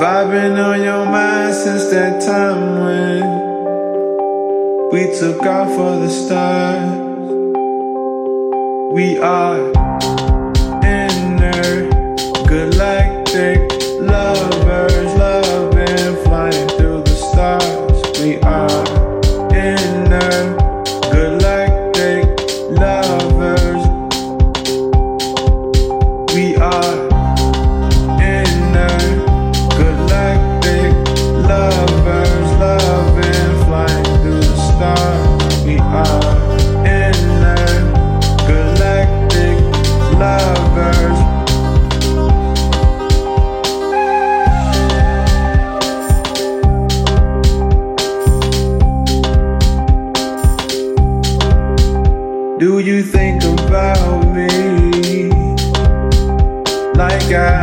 I've been on your mind since that time when we took off for the stars, we are.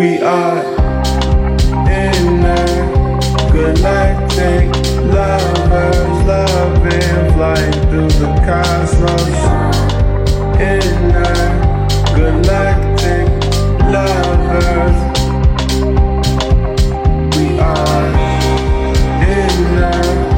We are in a galactic lovers, loving, flying through the cosmos. In a galactic lovers, we are in a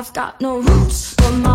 I've got no roots, my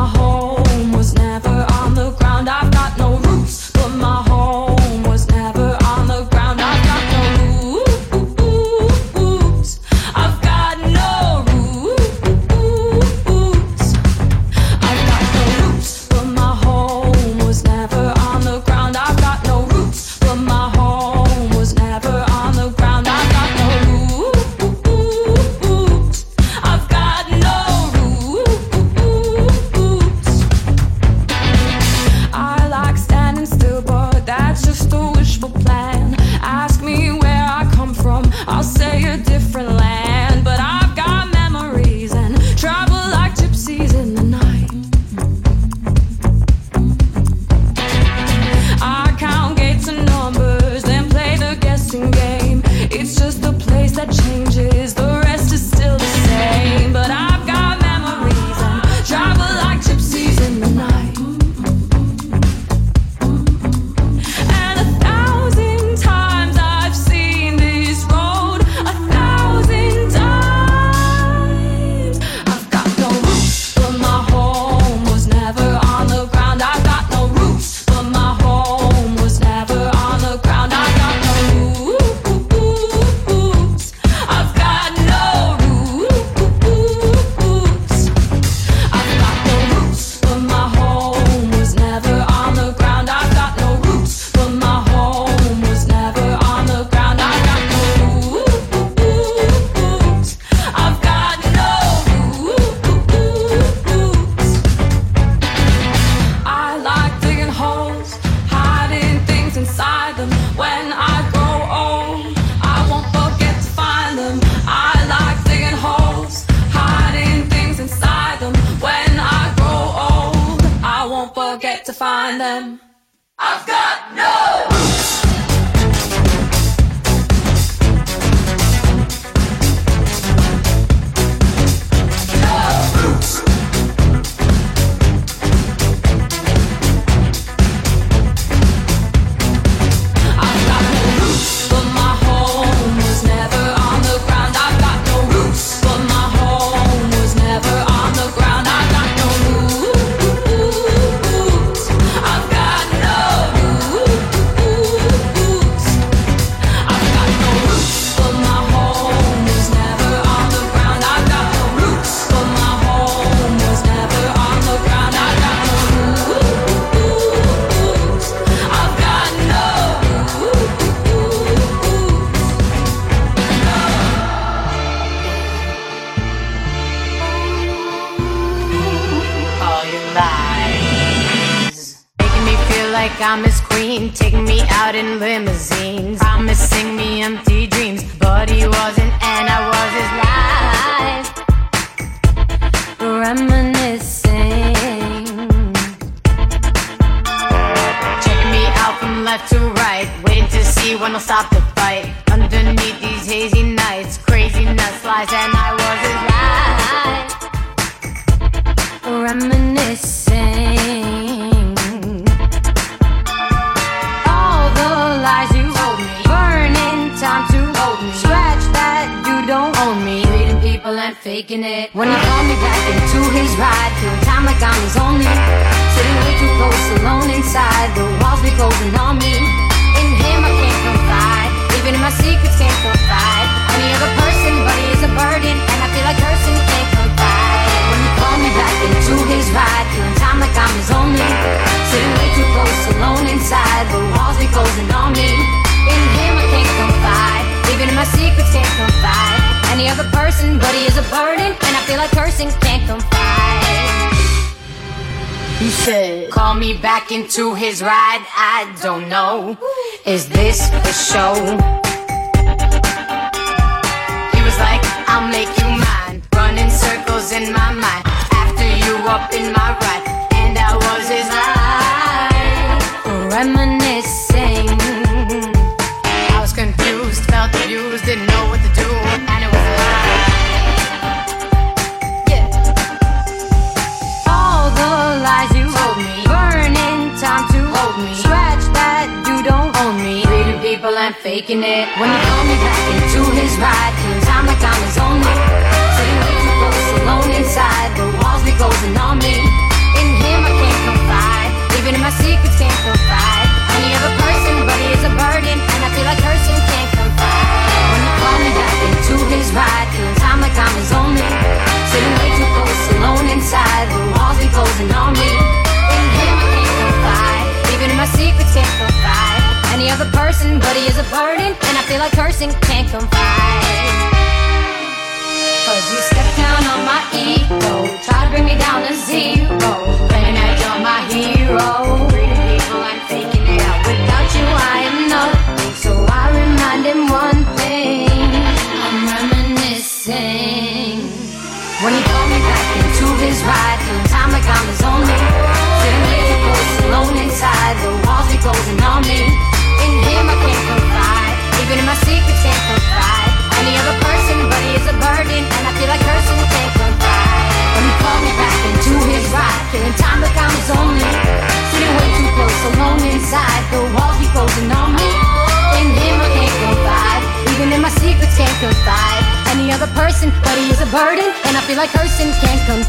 alone inside. The walls be closing on me. In him I can't confide. Even in my secrets can't confide. Any other person, but he is a burden, and I feel like cursing can't confide. When you call me back into his ride, feeling time like I'm his only. Sitting way too close, alone inside, the walls be closing on me. In him I can't confide. Even in my secrets can't confide. Any other person, but he is a burden, and I feel like cursing can't confide. He said, Call me back into his ride. I don't know. Is this the show? He was like, I'll make you mine. Running circles in my mind. After you up in my ride. And I was his eye. Reminiscing. I was confused, felt abused, didn't People faking it. When you call me back into his ride, feeling time like I'm his only. Sitting way too close, alone inside. The walls be closing on me. In him I can't confide. Even in my secrets can't confide. Any other person, but he is a burden, and I feel like cursing can't confide. When you call me back into his ride, feeling time like I'm his only. Sitting way too close, alone inside. The walls be closing on me. Any other person, but he is a burden, and I feel like cursing can't confide. Secrets Any other person, but he is a burden And I feel like cursing can't No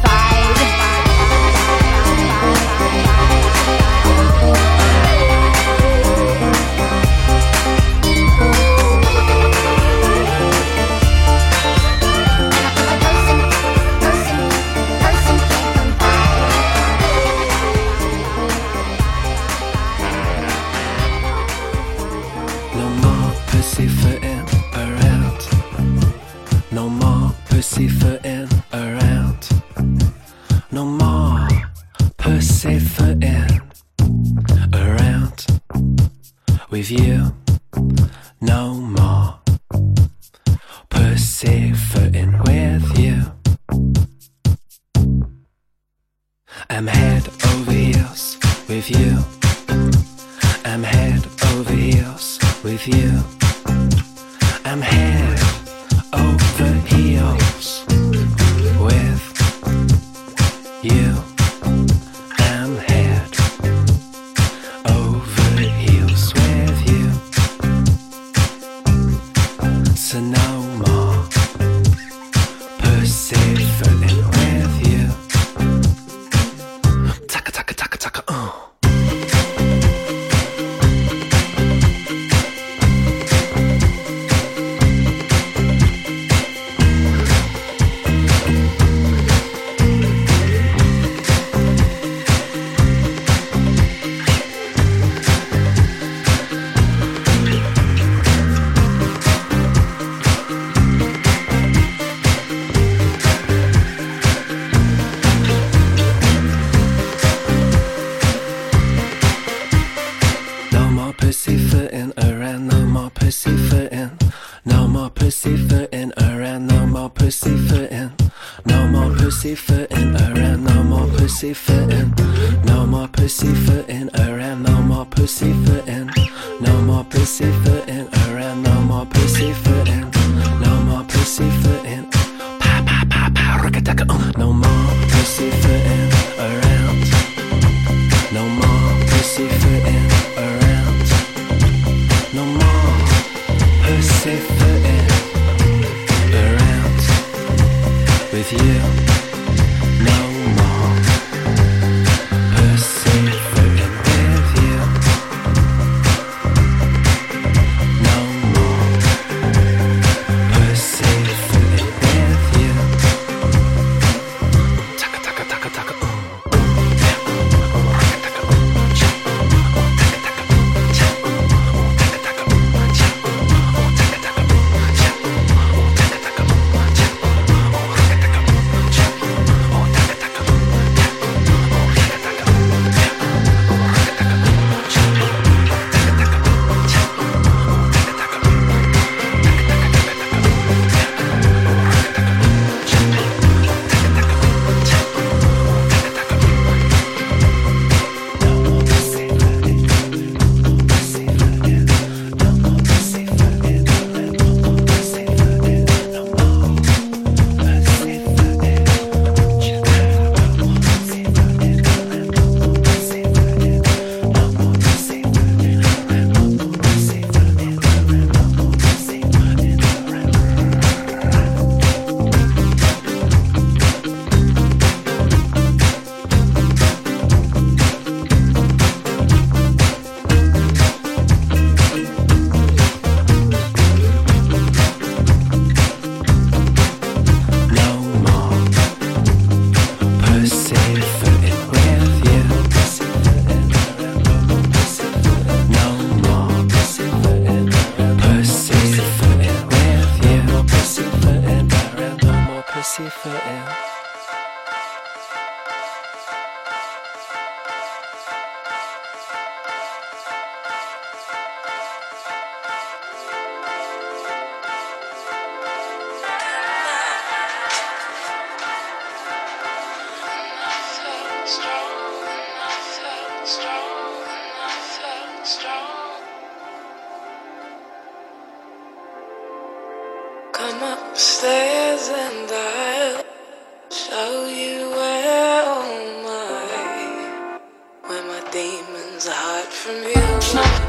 from you.